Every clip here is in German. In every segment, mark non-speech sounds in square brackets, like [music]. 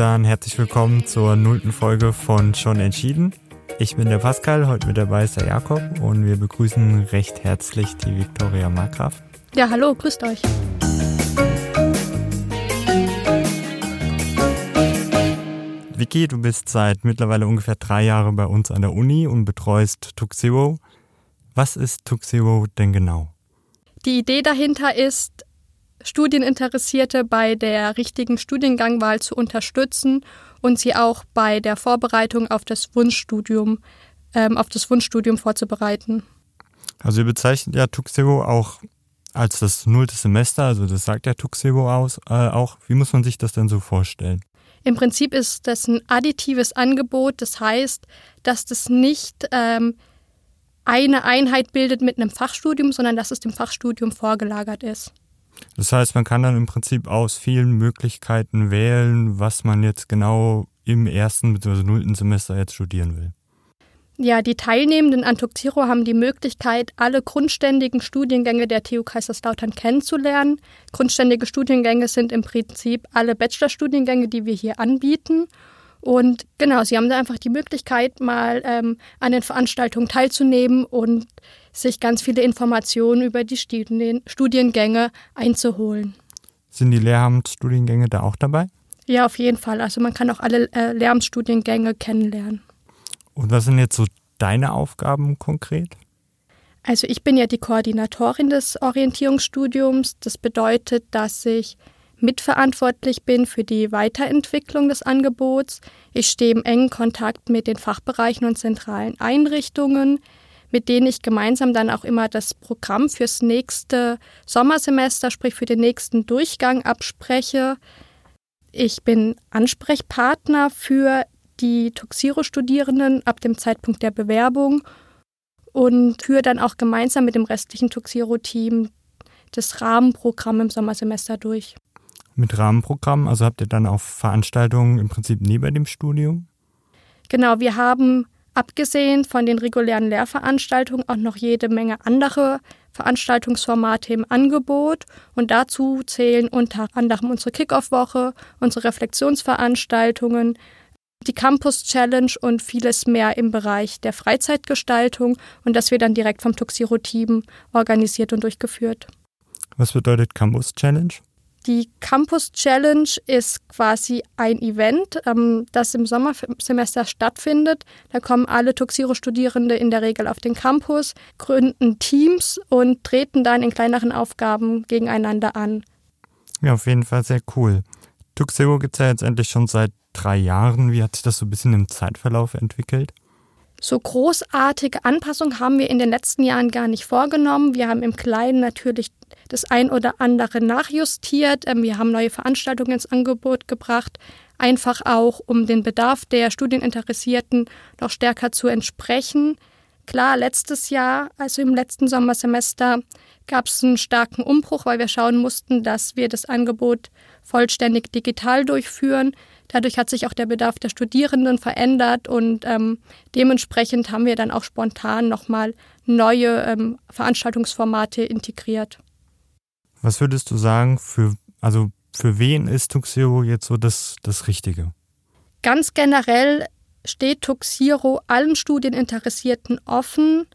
Dann herzlich willkommen zur nullten Folge von Schon entschieden. Ich bin der Pascal, heute mit dabei ist der Jakob und wir begrüßen recht herzlich die Viktoria Markgraf. Ja, hallo, grüßt euch. Vicky, du bist seit mittlerweile ungefähr drei Jahren bei uns an der Uni und betreust Tuxedo. Was ist Tuxedo denn genau? Die Idee dahinter ist, Studieninteressierte bei der richtigen Studiengangwahl zu unterstützen und sie auch bei der Vorbereitung auf das Wunschstudium, ähm, auf das Wunschstudium vorzubereiten. Also ihr bezeichnet ja Tuxedo auch als das nullte Semester, also das sagt ja Tuxedo aus, äh, auch. Wie muss man sich das denn so vorstellen? Im Prinzip ist das ein additives Angebot, das heißt, dass das nicht ähm, eine Einheit bildet mit einem Fachstudium, sondern dass es dem Fachstudium vorgelagert ist. Das heißt, man kann dann im Prinzip aus vielen Möglichkeiten wählen, was man jetzt genau im ersten bzw. nullten Semester jetzt studieren will. Ja, die Teilnehmenden an Tuxiro haben die Möglichkeit, alle grundständigen Studiengänge der TU Kaiserslautern kennenzulernen. Grundständige Studiengänge sind im Prinzip alle Bachelorstudiengänge, die wir hier anbieten. Und genau, sie haben da einfach die Möglichkeit, mal ähm, an den Veranstaltungen teilzunehmen und sich ganz viele Informationen über die Studien Studiengänge einzuholen. Sind die Lehramtsstudiengänge da auch dabei? Ja, auf jeden Fall. Also man kann auch alle äh, Lehramtsstudiengänge kennenlernen. Und was sind jetzt so deine Aufgaben konkret? Also ich bin ja die Koordinatorin des Orientierungsstudiums. Das bedeutet, dass ich mitverantwortlich bin für die Weiterentwicklung des Angebots. Ich stehe im engen Kontakt mit den Fachbereichen und zentralen Einrichtungen, mit denen ich gemeinsam dann auch immer das Programm fürs nächste Sommersemester, sprich für den nächsten Durchgang abspreche. Ich bin Ansprechpartner für die Tuxiro-Studierenden ab dem Zeitpunkt der Bewerbung und führe dann auch gemeinsam mit dem restlichen Tuxiro-Team das Rahmenprogramm im Sommersemester durch. Mit Rahmenprogramm, also habt ihr dann auch Veranstaltungen im Prinzip neben dem Studium? Genau, wir haben abgesehen von den regulären Lehrveranstaltungen auch noch jede Menge andere Veranstaltungsformate im Angebot und dazu zählen unter anderem unsere Kickoff-Woche, unsere Reflexionsveranstaltungen, die Campus Challenge und vieles mehr im Bereich der Freizeitgestaltung und das wird dann direkt vom Tuxiro-Team organisiert und durchgeführt. Was bedeutet Campus Challenge? Die Campus Challenge ist quasi ein Event, ähm, das im Sommersemester stattfindet. Da kommen alle Tuxiro-Studierende in der Regel auf den Campus, gründen Teams und treten dann in kleineren Aufgaben gegeneinander an. Ja, auf jeden Fall sehr cool. Tuxedo gibt es ja jetzt endlich schon seit drei Jahren. Wie hat sich das so ein bisschen im Zeitverlauf entwickelt? So großartige Anpassungen haben wir in den letzten Jahren gar nicht vorgenommen. Wir haben im Kleinen natürlich das ein oder andere nachjustiert. Ähm, wir haben neue Veranstaltungen ins Angebot gebracht, einfach auch, um den Bedarf der Studieninteressierten noch stärker zu entsprechen. Klar, letztes Jahr, also im letzten Sommersemester, gab es einen starken Umbruch, weil wir schauen mussten, dass wir das Angebot vollständig digital durchführen. Dadurch hat sich auch der Bedarf der Studierenden verändert und ähm, dementsprechend haben wir dann auch spontan nochmal neue ähm, Veranstaltungsformate integriert. Was würdest du sagen, für, also für wen ist Tuxiro jetzt so das, das Richtige? Ganz generell steht Tuxiro allen Studieninteressierten offen.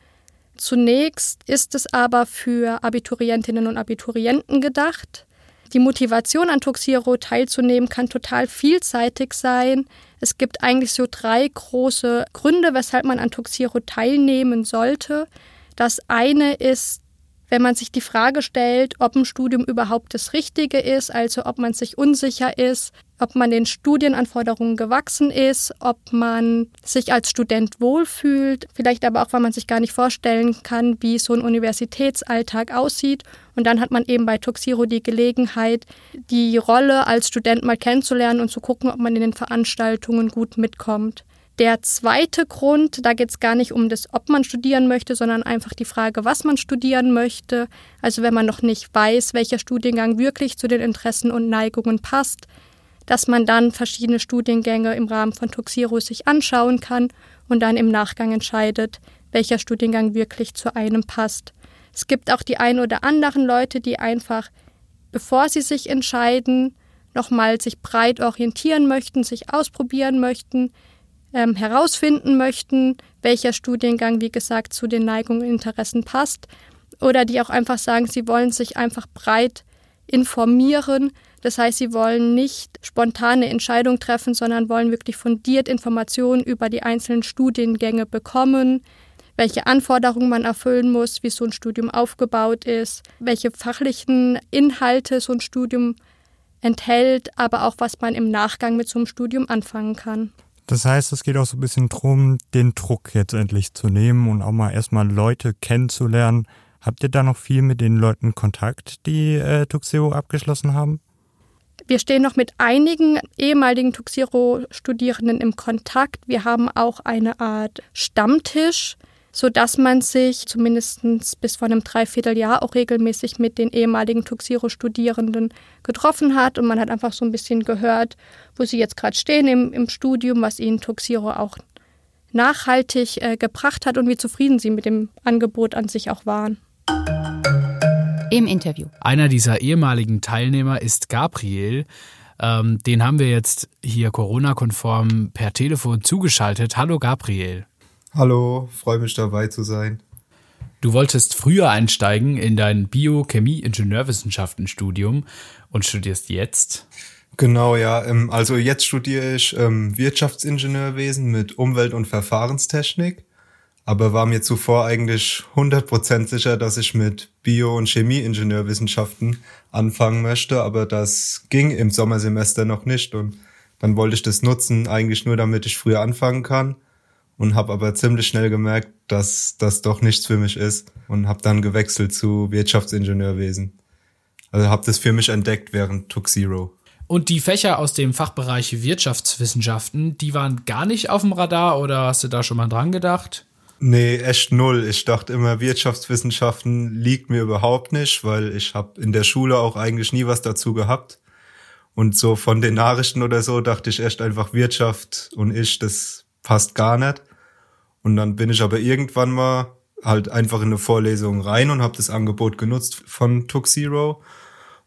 Zunächst ist es aber für Abiturientinnen und Abiturienten gedacht. Die Motivation an Tuxiro teilzunehmen kann total vielseitig sein. Es gibt eigentlich so drei große Gründe, weshalb man an Tuxiro teilnehmen sollte. Das eine ist wenn man sich die Frage stellt, ob ein Studium überhaupt das Richtige ist, also ob man sich unsicher ist, ob man den Studienanforderungen gewachsen ist, ob man sich als Student wohlfühlt, vielleicht aber auch, weil man sich gar nicht vorstellen kann, wie so ein Universitätsalltag aussieht. Und dann hat man eben bei Tuxiro die Gelegenheit, die Rolle als Student mal kennenzulernen und zu gucken, ob man in den Veranstaltungen gut mitkommt. Der zweite Grund, da geht es gar nicht um das, ob man studieren möchte, sondern einfach die Frage, was man studieren möchte. Also wenn man noch nicht weiß, welcher Studiengang wirklich zu den Interessen und Neigungen passt, dass man dann verschiedene Studiengänge im Rahmen von Tuxiro sich anschauen kann und dann im Nachgang entscheidet, welcher Studiengang wirklich zu einem passt. Es gibt auch die ein oder anderen Leute, die einfach, bevor sie sich entscheiden, nochmal sich breit orientieren möchten, sich ausprobieren möchten, ähm, herausfinden möchten, welcher Studiengang, wie gesagt, zu den Neigungen und Interessen passt. Oder die auch einfach sagen, sie wollen sich einfach breit informieren. Das heißt, sie wollen nicht spontane Entscheidungen treffen, sondern wollen wirklich fundiert Informationen über die einzelnen Studiengänge bekommen, welche Anforderungen man erfüllen muss, wie so ein Studium aufgebaut ist, welche fachlichen Inhalte so ein Studium enthält, aber auch was man im Nachgang mit so einem Studium anfangen kann. Das heißt, es geht auch so ein bisschen drum, den Druck jetzt endlich zu nehmen und auch mal erstmal Leute kennenzulernen. Habt ihr da noch viel mit den Leuten Kontakt, die äh, Tuxero abgeschlossen haben? Wir stehen noch mit einigen ehemaligen Tuxero-Studierenden im Kontakt. Wir haben auch eine Art Stammtisch, so dass man sich zumindest bis vor einem Dreivierteljahr auch regelmäßig mit den ehemaligen Tuxiro-Studierenden getroffen hat und man hat einfach so ein bisschen gehört, wo sie jetzt gerade stehen im, im Studium, was ihnen Tuxiro auch nachhaltig äh, gebracht hat und wie zufrieden sie mit dem Angebot an sich auch waren. Im Interview. Einer dieser ehemaligen Teilnehmer ist Gabriel. Ähm, den haben wir jetzt hier Corona-konform per Telefon zugeschaltet. Hallo Gabriel. Hallo, freue mich dabei zu sein. Du wolltest früher einsteigen in dein Biochemie-Ingenieurwissenschaften-Studium und studierst jetzt? Genau, ja. Ähm, also jetzt studiere ich ähm, Wirtschaftsingenieurwesen mit Umwelt- und Verfahrenstechnik, aber war mir zuvor eigentlich 100% sicher, dass ich mit Bio- und Chemieingenieurwissenschaften anfangen möchte, aber das ging im Sommersemester noch nicht und dann wollte ich das nutzen, eigentlich nur damit ich früher anfangen kann und habe aber ziemlich schnell gemerkt, dass das doch nichts für mich ist und habe dann gewechselt zu Wirtschaftsingenieurwesen. Also habe das für mich entdeckt während Tuxero. Und die Fächer aus dem Fachbereich Wirtschaftswissenschaften, die waren gar nicht auf dem Radar oder hast du da schon mal dran gedacht? Nee, echt null. Ich dachte immer, Wirtschaftswissenschaften liegt mir überhaupt nicht, weil ich habe in der Schule auch eigentlich nie was dazu gehabt. Und so von den Nachrichten oder so dachte ich echt einfach Wirtschaft und ich, das passt gar nicht. Und dann bin ich aber irgendwann mal halt einfach in eine Vorlesung rein und habe das Angebot genutzt von Tuxero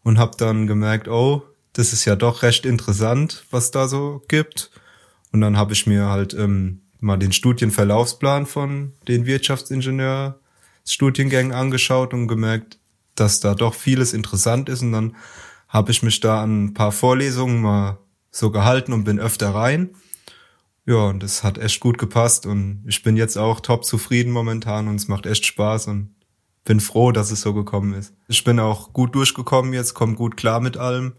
und habe dann gemerkt, oh, das ist ja doch recht interessant, was da so gibt. Und dann habe ich mir halt ähm, mal den Studienverlaufsplan von den Wirtschaftsingenieur-Studiengängen angeschaut und gemerkt, dass da doch vieles interessant ist. Und dann habe ich mich da an ein paar Vorlesungen mal so gehalten und bin öfter rein. Ja, und das hat echt gut gepasst und ich bin jetzt auch top zufrieden momentan und es macht echt Spaß und bin froh, dass es so gekommen ist. Ich bin auch gut durchgekommen jetzt, komme gut klar mit allem.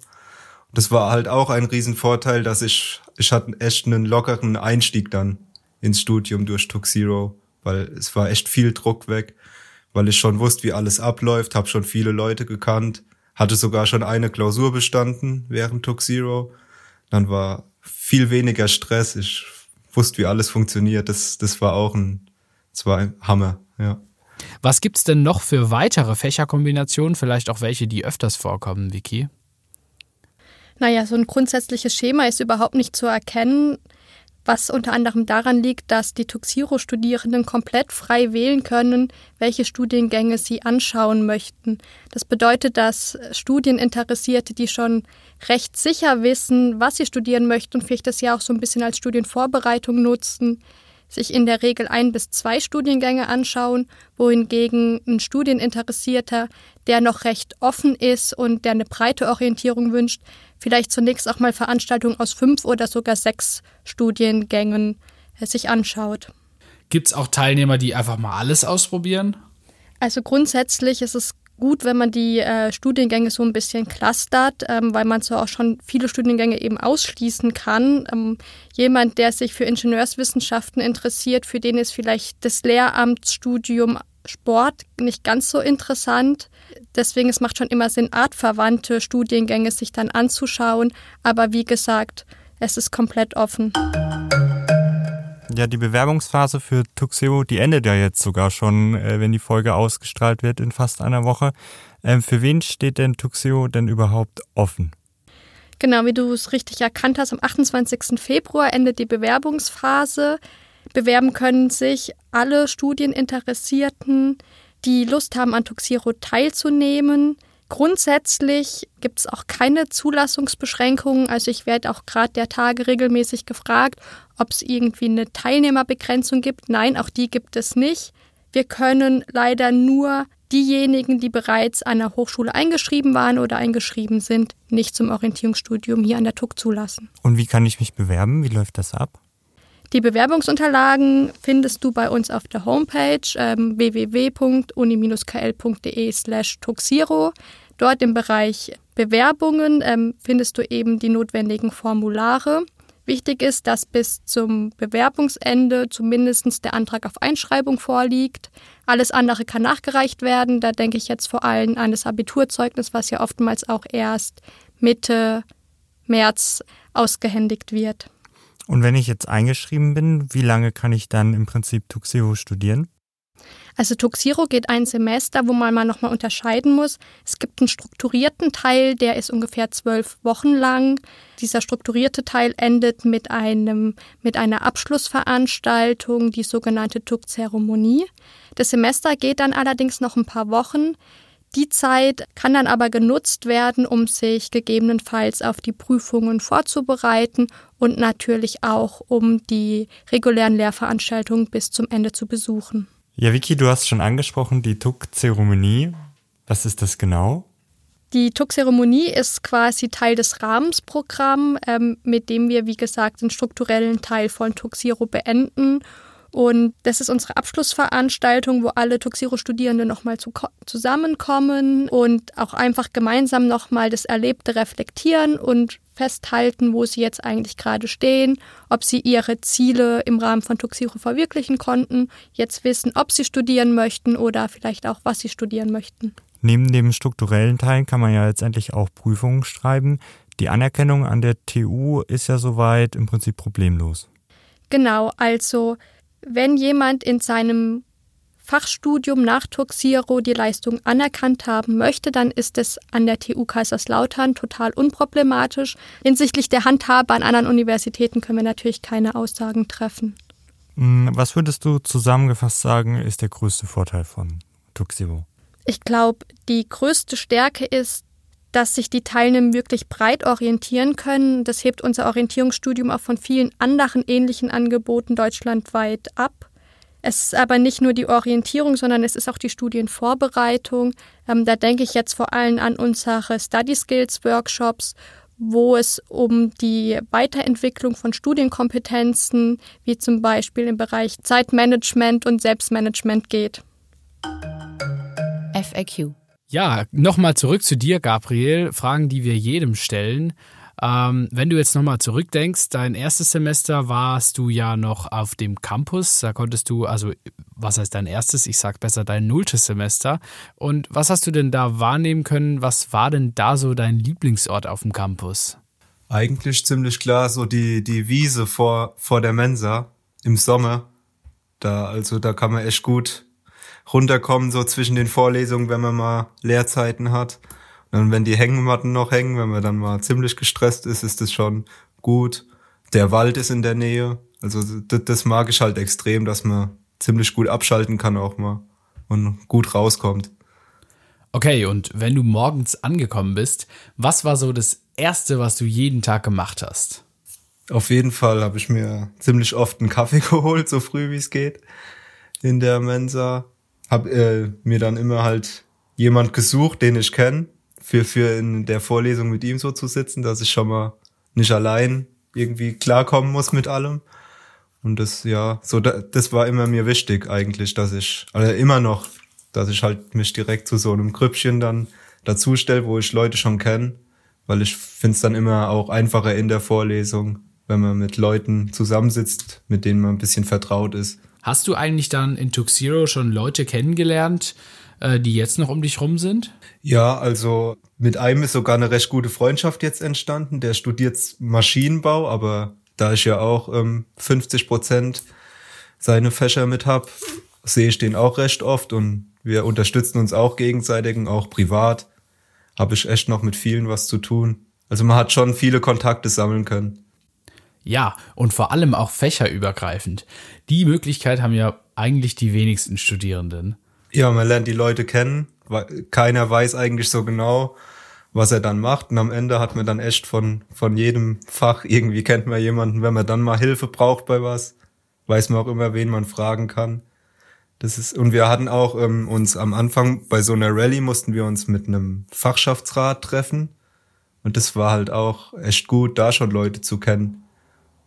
Das war halt auch ein Riesenvorteil, dass ich, ich hatte echt einen lockeren Einstieg dann ins Studium durch Tuxero, weil es war echt viel Druck weg, weil ich schon wusste, wie alles abläuft, habe schon viele Leute gekannt, hatte sogar schon eine Klausur bestanden während Tuxero. Dann war viel weniger Stress. Ich wusste, wie alles funktioniert. Das, das war auch ein, das war ein Hammer, ja. Was gibt's denn noch für weitere Fächerkombinationen, vielleicht auch welche, die öfters vorkommen, Vicky? Naja, so ein grundsätzliches Schema ist überhaupt nicht zu erkennen was unter anderem daran liegt, dass die Tuxiro-Studierenden komplett frei wählen können, welche Studiengänge sie anschauen möchten. Das bedeutet, dass Studieninteressierte, die schon recht sicher wissen, was sie studieren möchten vielleicht das ja auch so ein bisschen als Studienvorbereitung nutzen, sich in der Regel ein bis zwei Studiengänge anschauen, wohingegen ein Studieninteressierter, der noch recht offen ist und der eine breite Orientierung wünscht, vielleicht zunächst auch mal Veranstaltungen aus fünf oder sogar sechs Studiengängen äh, sich anschaut. Gibt es auch Teilnehmer, die einfach mal alles ausprobieren? Also grundsätzlich ist es gut, wenn man die äh, Studiengänge so ein bisschen clustert, ähm, weil man so auch schon viele Studiengänge eben ausschließen kann. Ähm, jemand, der sich für Ingenieurswissenschaften interessiert, für den ist vielleicht das Lehramtsstudium Sport nicht ganz so interessant. Deswegen es macht schon immer Sinn, artverwandte Studiengänge sich dann anzuschauen. Aber wie gesagt, es ist komplett offen. Ja, die Bewerbungsphase für Tuxeo, die endet ja jetzt sogar schon, äh, wenn die Folge ausgestrahlt wird in fast einer Woche. Ähm, für wen steht denn Tuxeo denn überhaupt offen? Genau, wie du es richtig erkannt hast, am 28. Februar endet die Bewerbungsphase. Bewerben können sich alle Studieninteressierten, die Lust haben, an Tuxero teilzunehmen. Grundsätzlich gibt es auch keine Zulassungsbeschränkungen. Also ich werde auch gerade der Tage regelmäßig gefragt, ob es irgendwie eine Teilnehmerbegrenzung gibt. Nein, auch die gibt es nicht. Wir können leider nur diejenigen, die bereits an der Hochschule eingeschrieben waren oder eingeschrieben sind, nicht zum Orientierungsstudium hier an der TUC zulassen. Und wie kann ich mich bewerben? Wie läuft das ab? Die Bewerbungsunterlagen findest du bei uns auf der Homepage ähm, www.uni-kl.de slash tuxiro. Dort im Bereich Bewerbungen ähm, findest du eben die notwendigen Formulare. Wichtig ist, dass bis zum Bewerbungsende zumindest der Antrag auf Einschreibung vorliegt. Alles andere kann nachgereicht werden. Da denke ich jetzt vor allem an das Abiturzeugnis, was ja oftmals auch erst Mitte März ausgehändigt wird. Und wenn ich jetzt eingeschrieben bin, wie lange kann ich dann im Prinzip Tuxiro studieren? Also Tuxiro geht ein Semester, wo man mal nochmal unterscheiden muss. Es gibt einen strukturierten Teil, der ist ungefähr zwölf Wochen lang. Dieser strukturierte Teil endet mit einem, mit einer Abschlussveranstaltung, die sogenannte Tuk-Zeremonie. Das Semester geht dann allerdings noch ein paar Wochen. Die Zeit kann dann aber genutzt werden, um sich gegebenenfalls auf die Prüfungen vorzubereiten und natürlich auch, um die regulären Lehrveranstaltungen bis zum Ende zu besuchen. Ja, Vicky, du hast schon angesprochen, die TUC-Zeremonie. Was ist das genau? Die TUC-Zeremonie ist quasi Teil des Rahmensprogramms, ähm, mit dem wir, wie gesagt, den strukturellen Teil von TUC-Zero beenden und das ist unsere Abschlussveranstaltung, wo alle Tuxiro-Studierende nochmal zu, zusammenkommen und auch einfach gemeinsam nochmal das Erlebte reflektieren und festhalten, wo sie jetzt eigentlich gerade stehen, ob sie ihre Ziele im Rahmen von Tuxiro verwirklichen konnten, jetzt wissen, ob sie studieren möchten oder vielleicht auch, was sie studieren möchten. Neben dem strukturellen Teil kann man ja letztendlich auch Prüfungen schreiben. Die Anerkennung an der TU ist ja soweit im Prinzip problemlos. Genau, also wenn jemand in seinem Fachstudium nach Tuxiro die Leistung anerkannt haben möchte, dann ist es an der TU Kaiserslautern total unproblematisch. Hinsichtlich der Handhabe an anderen Universitäten können wir natürlich keine Aussagen treffen. Hm, was würdest du zusammengefasst sagen, ist der größte Vorteil von Tuxiro? Ich glaube, die größte Stärke ist, dass sich die Teilnehmer wirklich breit orientieren können. Das hebt unser Orientierungsstudium auch von vielen anderen ähnlichen Angeboten deutschlandweit ab. Es ist aber nicht nur die Orientierung, sondern es ist auch die Studienvorbereitung. Ähm, da denke ich jetzt vor allem an unsere Study Skills Workshops, wo es um die Weiterentwicklung von Studienkompetenzen, wie zum Beispiel im Bereich Zeitmanagement und Selbstmanagement geht. FAQ ja, nochmal zurück zu dir, Gabriel. Fragen, die wir jedem stellen. Ähm, wenn du jetzt nochmal zurückdenkst, dein erstes Semester warst du ja noch auf dem Campus. Da konntest du, also was heißt dein erstes? Ich sag besser dein nulltes Semester. Und was hast du denn da wahrnehmen können? Was war denn da so dein Lieblingsort auf dem Campus? Eigentlich ziemlich klar, so die, die Wiese vor, vor der Mensa im Sommer. Da, also da kann man echt gut runterkommen, so zwischen den Vorlesungen, wenn man mal Lehrzeiten hat. Und wenn die Hängematten noch hängen, wenn man dann mal ziemlich gestresst ist, ist das schon gut. Der Wald ist in der Nähe. Also das, das mag ich halt extrem, dass man ziemlich gut abschalten kann auch mal und gut rauskommt. Okay, und wenn du morgens angekommen bist, was war so das Erste, was du jeden Tag gemacht hast? Auf jeden Fall habe ich mir ziemlich oft einen Kaffee [laughs] geholt, so früh wie es geht, in der Mensa habe äh, mir dann immer halt jemand gesucht, den ich kenne, für, für in der Vorlesung mit ihm so zu sitzen, dass ich schon mal nicht allein irgendwie klarkommen muss mit allem. Und das, ja, so, da, das war immer mir wichtig eigentlich, dass ich, also immer noch, dass ich halt mich direkt zu so einem Grüppchen dann dazu stelle, wo ich Leute schon kenne, weil ich finde es dann immer auch einfacher in der Vorlesung, wenn man mit Leuten zusammensitzt, mit denen man ein bisschen vertraut ist. Hast du eigentlich dann in Tuxero schon Leute kennengelernt, äh, die jetzt noch um dich rum sind? Ja, also mit einem ist sogar eine recht gute Freundschaft jetzt entstanden. Der studiert Maschinenbau, aber da ich ja auch ähm, 50 Prozent seine Fächer mit hab, sehe ich den auch recht oft und wir unterstützen uns auch gegenseitig und auch privat. Habe ich echt noch mit vielen was zu tun. Also man hat schon viele Kontakte sammeln können. Ja, und vor allem auch fächerübergreifend. Die Möglichkeit haben ja eigentlich die wenigsten Studierenden. Ja, man lernt die Leute kennen, keiner weiß eigentlich so genau, was er dann macht. Und am Ende hat man dann echt von, von jedem Fach, irgendwie kennt man jemanden, wenn man dann mal Hilfe braucht bei was, weiß man auch immer, wen man fragen kann. Das ist, und wir hatten auch ähm, uns am Anfang bei so einer Rallye mussten wir uns mit einem Fachschaftsrat treffen. Und das war halt auch echt gut, da schon Leute zu kennen.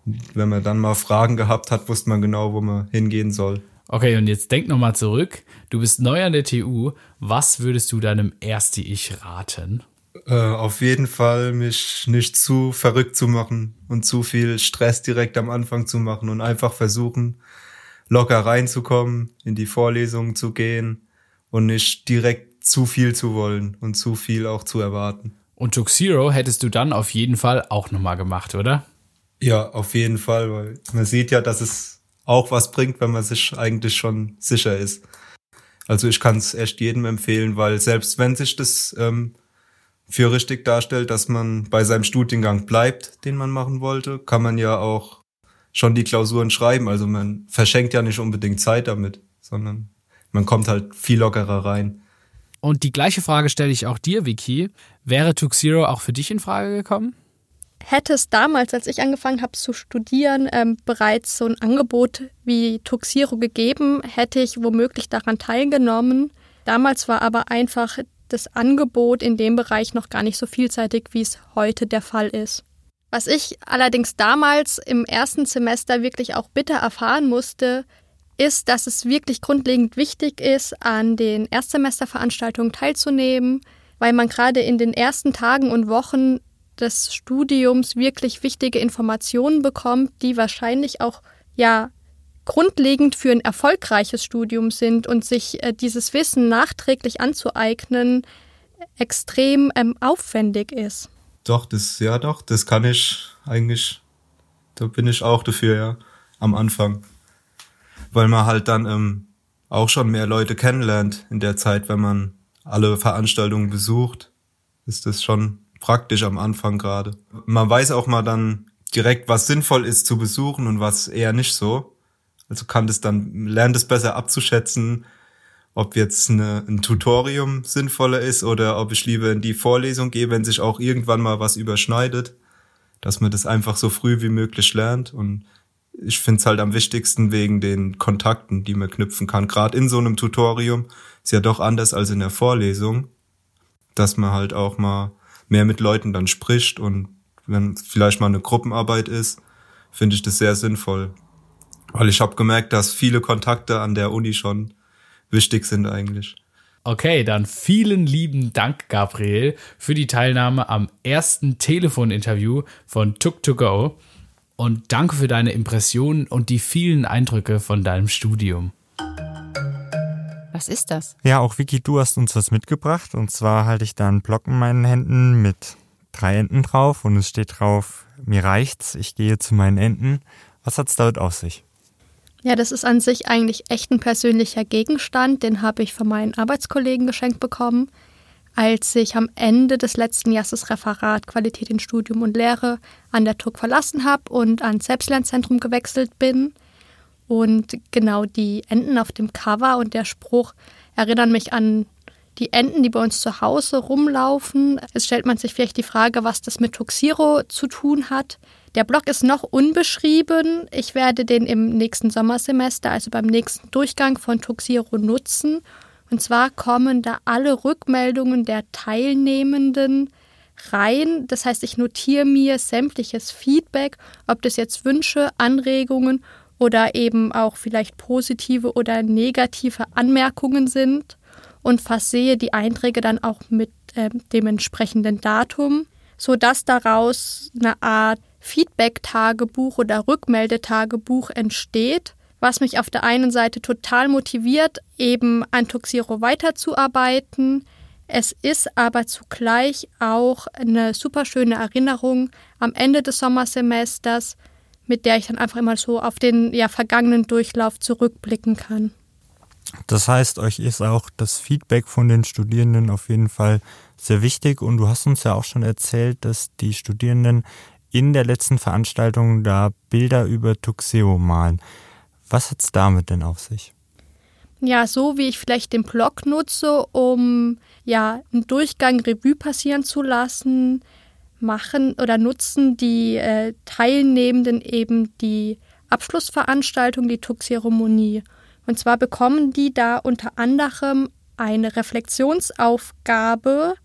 Wenn man dann mal Fragen gehabt hat, wusste man genau, wo man hingehen soll. Okay, und jetzt denk nochmal zurück. Du bist neu an der TU. Was würdest du deinem Ersti-Ich raten? Äh, auf jeden Fall mich nicht zu verrückt zu machen und zu viel Stress direkt am Anfang zu machen und einfach versuchen, locker reinzukommen, in die Vorlesungen zu gehen und nicht direkt zu viel zu wollen und zu viel auch zu erwarten. Und Tuxero hättest du dann auf jeden Fall auch nochmal gemacht, oder? Ja, auf jeden Fall, weil man sieht ja, dass es auch was bringt, wenn man sich eigentlich schon sicher ist. Also ich kann es echt jedem empfehlen, weil selbst wenn sich das ähm, für richtig darstellt, dass man bei seinem Studiengang bleibt, den man machen wollte, kann man ja auch schon die Klausuren schreiben. Also man verschenkt ja nicht unbedingt Zeit damit, sondern man kommt halt viel lockerer rein. Und die gleiche Frage stelle ich auch dir, Vicky. Wäre Tuxero auch für dich in Frage gekommen? Hätte es damals, als ich angefangen habe zu studieren, ähm, bereits so ein Angebot wie Tuxiro gegeben, hätte ich womöglich daran teilgenommen. Damals war aber einfach das Angebot in dem Bereich noch gar nicht so vielseitig, wie es heute der Fall ist. Was ich allerdings damals im ersten Semester wirklich auch bitter erfahren musste, ist, dass es wirklich grundlegend wichtig ist, an den Erstsemesterveranstaltungen teilzunehmen, weil man gerade in den ersten Tagen und Wochen des Studiums wirklich wichtige Informationen bekommt, die wahrscheinlich auch ja grundlegend für ein erfolgreiches Studium sind und sich äh, dieses Wissen nachträglich anzueignen extrem ähm, aufwendig ist. Doch, das, ja doch, das kann ich eigentlich, da bin ich auch dafür, ja, am Anfang. Weil man halt dann ähm, auch schon mehr Leute kennenlernt in der Zeit, wenn man alle Veranstaltungen besucht, ist das schon praktisch am Anfang gerade. Man weiß auch mal dann direkt, was sinnvoll ist zu besuchen und was eher nicht so. Also kann das dann, lernt es besser abzuschätzen, ob jetzt eine, ein Tutorium sinnvoller ist oder ob ich lieber in die Vorlesung gehe, wenn sich auch irgendwann mal was überschneidet, dass man das einfach so früh wie möglich lernt. Und ich finde es halt am wichtigsten wegen den Kontakten, die man knüpfen kann. Gerade in so einem Tutorium ist ja doch anders als in der Vorlesung, dass man halt auch mal mehr mit Leuten dann spricht und wenn vielleicht mal eine Gruppenarbeit ist, finde ich das sehr sinnvoll. Weil ich habe gemerkt, dass viele Kontakte an der Uni schon wichtig sind eigentlich. Okay, dann vielen lieben Dank, Gabriel, für die Teilnahme am ersten Telefoninterview von Tuk2Go und danke für deine Impressionen und die vielen Eindrücke von deinem Studium. Was ist das? Ja, auch Vicky, du hast uns was mitgebracht und zwar halte ich da einen Block in meinen Händen mit drei Enten drauf und es steht drauf, mir reicht's, ich gehe zu meinen Enten. Was hat's damit auf sich? Ja, das ist an sich eigentlich echt ein persönlicher Gegenstand. Den habe ich von meinen Arbeitskollegen geschenkt bekommen, als ich am Ende des letzten Jahres das Referat Qualität in Studium und Lehre an der TUG verlassen habe und ans Selbstlernzentrum gewechselt bin. Und genau die Enten auf dem Cover und der Spruch erinnern mich an die Enten, die bei uns zu Hause rumlaufen. Es stellt man sich vielleicht die Frage, was das mit Tuxiro zu tun hat. Der Blog ist noch unbeschrieben. Ich werde den im nächsten Sommersemester, also beim nächsten Durchgang von Tuxiro nutzen. Und zwar kommen da alle Rückmeldungen der Teilnehmenden rein. Das heißt, ich notiere mir sämtliches Feedback, ob das jetzt Wünsche, Anregungen oder eben auch vielleicht positive oder negative Anmerkungen sind und versehe die Einträge dann auch mit äh, dem entsprechenden Datum, sodass daraus eine Art Feedback-Tagebuch oder Rückmeldetagebuch entsteht, was mich auf der einen Seite total motiviert, eben an Tuxiro weiterzuarbeiten. Es ist aber zugleich auch eine super schöne Erinnerung am Ende des Sommersemesters, mit der ich dann einfach immer so auf den ja, vergangenen Durchlauf zurückblicken kann. Das heißt, euch ist auch das Feedback von den Studierenden auf jeden Fall sehr wichtig und du hast uns ja auch schon erzählt, dass die Studierenden in der letzten Veranstaltung da Bilder über Tuxeo malen. Was hat es damit denn auf sich? Ja, so wie ich vielleicht den Blog nutze, um ja einen Durchgang Revue passieren zu lassen, machen oder nutzen die äh, Teilnehmenden eben die Abschlussveranstaltung, die Tuck-Zeremonie. Und zwar bekommen die da unter anderem eine Reflexionsaufgabe,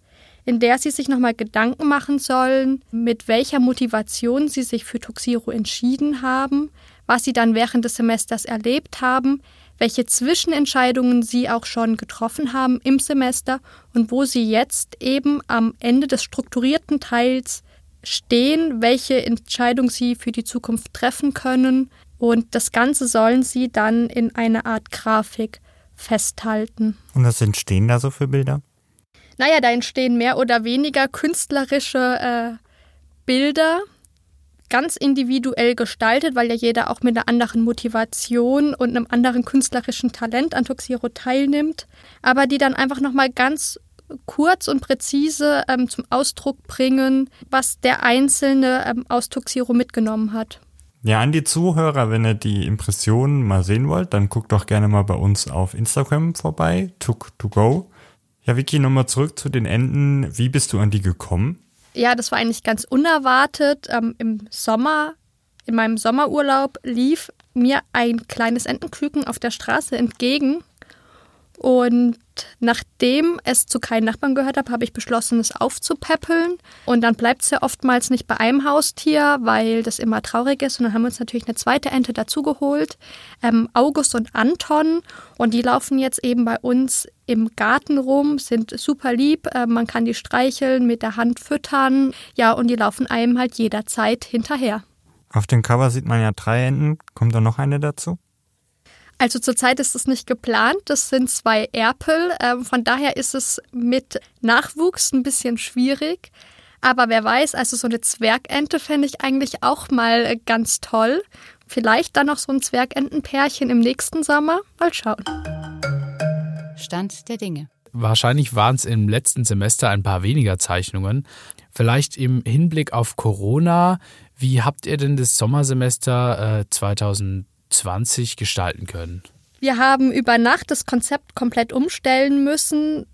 in der sie sich nochmal Gedanken machen sollen, mit welcher Motivation sie sich für Tuxiro entschieden haben, was sie dann während des Semesters erlebt haben, welche Zwischenentscheidungen sie auch schon getroffen haben im Semester und wo sie jetzt eben am Ende des strukturierten Teils stehen, welche Entscheidung sie für die Zukunft treffen können. Und das Ganze sollen sie dann in einer Art Grafik festhalten. Und was entstehen da so für Bilder? Naja, da entstehen mehr oder weniger künstlerische äh, Bilder, ganz individuell gestaltet, weil ja jeder auch mit einer anderen Motivation und einem anderen künstlerischen Talent an Tuxiro teilnimmt, aber die dann einfach nochmal ganz kurz und präzise ähm, zum Ausdruck bringen, was der Einzelne ähm, aus Tuxiro mitgenommen hat. Ja, an die Zuhörer, wenn ihr die Impressionen mal sehen wollt, dann guckt doch gerne mal bei uns auf Instagram vorbei, tuk2go. Ja, Vicky, nochmal zurück zu den Enden. Wie bist du an die gekommen? Ja, das war eigentlich ganz unerwartet. Ähm, Im Sommer, in meinem Sommerurlaub, lief mir ein kleines Entenküken auf der Straße entgegen. Und nachdem es zu keinen Nachbarn gehört habe, habe ich beschlossen, es aufzupäppeln. Und dann bleibt es ja oftmals nicht bei einem Haustier, weil das immer traurig ist. Und dann haben wir uns natürlich eine zweite Ente dazugeholt, ähm, August und Anton. Und die laufen jetzt eben bei uns im Garten rum, sind super lieb. Äh, man kann die streicheln, mit der Hand füttern. Ja, und die laufen einem halt jederzeit hinterher. Auf dem Cover sieht man ja drei Enten. Kommt da noch eine dazu? Also zurzeit ist es nicht geplant. Das sind zwei Erpel. Ähm, von daher ist es mit Nachwuchs ein bisschen schwierig. Aber wer weiß, also so eine Zwergente fände ich eigentlich auch mal ganz toll. Vielleicht dann noch so ein Zwergentenpärchen im nächsten Sommer. Mal schauen. Stand der Dinge. Wahrscheinlich waren es im letzten Semester ein paar weniger Zeichnungen. Vielleicht im Hinblick auf Corona, wie habt ihr denn das Sommersemester äh, 2020 20 gestalten können? Wir haben über Nacht das Konzept komplett umstellen müssen.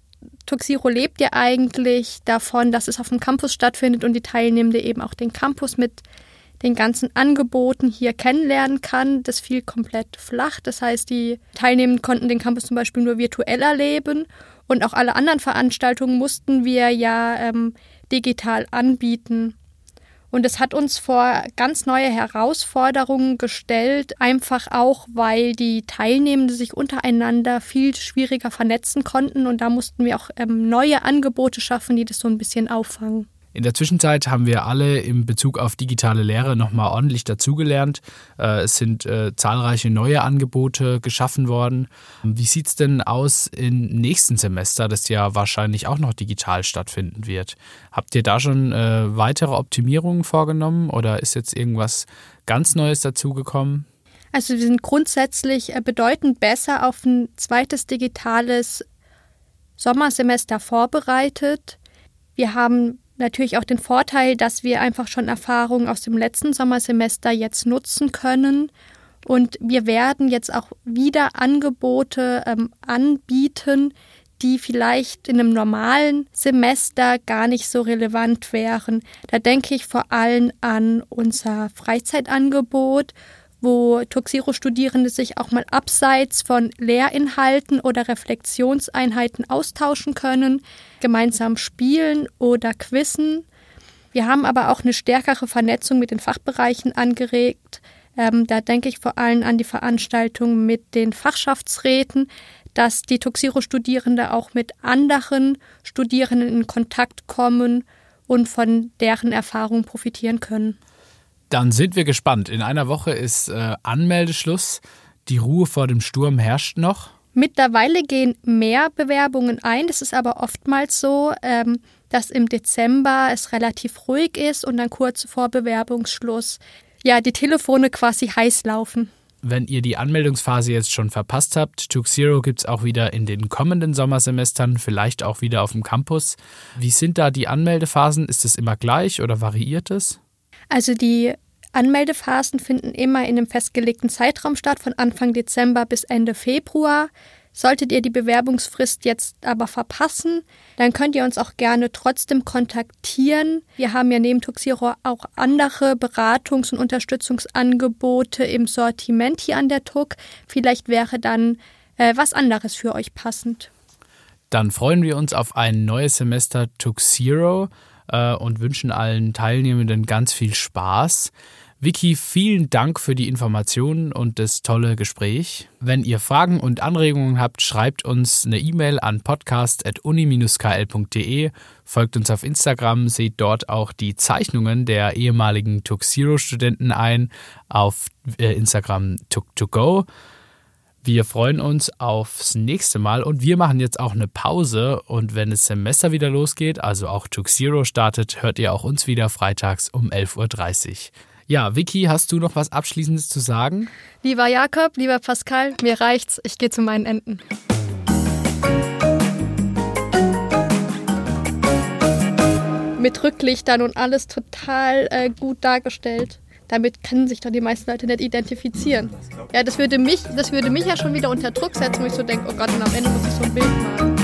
Tuxiro lebt ja eigentlich davon, dass es auf dem Campus stattfindet und die Teilnehmende eben auch den Campus mit den ganzen Angeboten hier kennenlernen kann. Das fiel komplett flach. Das heißt, die Teilnehmenden konnten den Campus zum Beispiel nur virtuell erleben und auch alle anderen Veranstaltungen mussten wir ja ähm, digital anbieten. Und es hat uns vor ganz neue Herausforderungen gestellt, einfach auch, weil die Teilnehmenden sich untereinander viel schwieriger vernetzen konnten. Und da mussten wir auch ähm, neue Angebote schaffen, die das so ein bisschen auffangen. In der Zwischenzeit haben wir alle im Bezug auf digitale Lehre nochmal ordentlich dazugelernt. Äh, es sind äh, zahlreiche neue Angebote geschaffen worden. Wie sieht es denn aus im nächsten Semester, das ja wahrscheinlich auch noch digital stattfinden wird? Habt ihr da schon äh, weitere Optimierungen vorgenommen oder ist jetzt irgendwas ganz Neues dazugekommen? Also wir sind grundsätzlich bedeutend besser auf ein zweites digitales Sommersemester vorbereitet. Wir haben natürlich auch den Vorteil, dass wir einfach schon Erfahrungen aus dem letzten Sommersemester jetzt nutzen können. Und wir werden jetzt auch wieder Angebote ähm, anbieten, die vielleicht in einem normalen Semester gar nicht so relevant wären. Da denke ich vor allem an unser Freizeitangebot, wo Tuxiro-Studierende sich auch mal abseits von Lehrinhalten oder Reflexionseinheiten austauschen können, gemeinsam spielen oder quizzen. Wir haben aber auch eine stärkere Vernetzung mit den Fachbereichen angeregt. Ähm, da denke ich vor allem an die Veranstaltung mit den Fachschaftsräten, dass die Tuxiro-Studierende auch mit anderen Studierenden in Kontakt kommen und von deren Erfahrungen profitieren können. Dann sind wir gespannt. In einer Woche ist äh, Anmeldeschluss. Die Ruhe vor dem Sturm herrscht noch. Mittlerweile gehen mehr Bewerbungen ein. Es ist aber oftmals so, ähm, dass im Dezember es relativ ruhig ist und dann kurz vor Bewerbungsschluss ja die Telefone quasi heiß laufen. Wenn ihr die Anmeldungsphase jetzt schon verpasst habt, Took Zero gibt es auch wieder in den kommenden Sommersemestern, vielleicht auch wieder auf dem Campus. Wie sind da die Anmeldephasen? Ist es immer gleich oder variiert es? Also die Anmeldephasen finden immer in einem festgelegten Zeitraum statt, von Anfang Dezember bis Ende Februar. Solltet ihr die Bewerbungsfrist jetzt aber verpassen, dann könnt ihr uns auch gerne trotzdem kontaktieren. Wir haben ja neben Tuxiro auch andere Beratungs- und Unterstützungsangebote im Sortiment hier an der TUC. Vielleicht wäre dann äh, was anderes für euch passend. Dann freuen wir uns auf ein neues Semester Tuxiro äh, und wünschen allen Teilnehmenden ganz viel Spaß. Vicky, vielen Dank für die Informationen und das tolle Gespräch. Wenn ihr Fragen und Anregungen habt, schreibt uns eine E-Mail an podcast.uni-kl.de, folgt uns auf Instagram, seht dort auch die Zeichnungen der ehemaligen Tuxero-Studenten ein auf äh, Instagram tuk2go. Wir freuen uns aufs nächste Mal und wir machen jetzt auch eine Pause und wenn das Semester wieder losgeht, also auch Tuxero startet, hört ihr auch uns wieder freitags um 11.30 Uhr. Ja, Vicky, hast du noch was Abschließendes zu sagen? Lieber Jakob, lieber Pascal, mir reicht's. Ich gehe zu meinen Enten. Mit Rücklichtern und alles total äh, gut dargestellt. Damit können sich doch die meisten Leute nicht identifizieren. Ja, das würde mich, das würde mich ja schon wieder unter Druck setzen, wo ich so denke, oh Gott, und am Ende muss ich so ein Bild malen.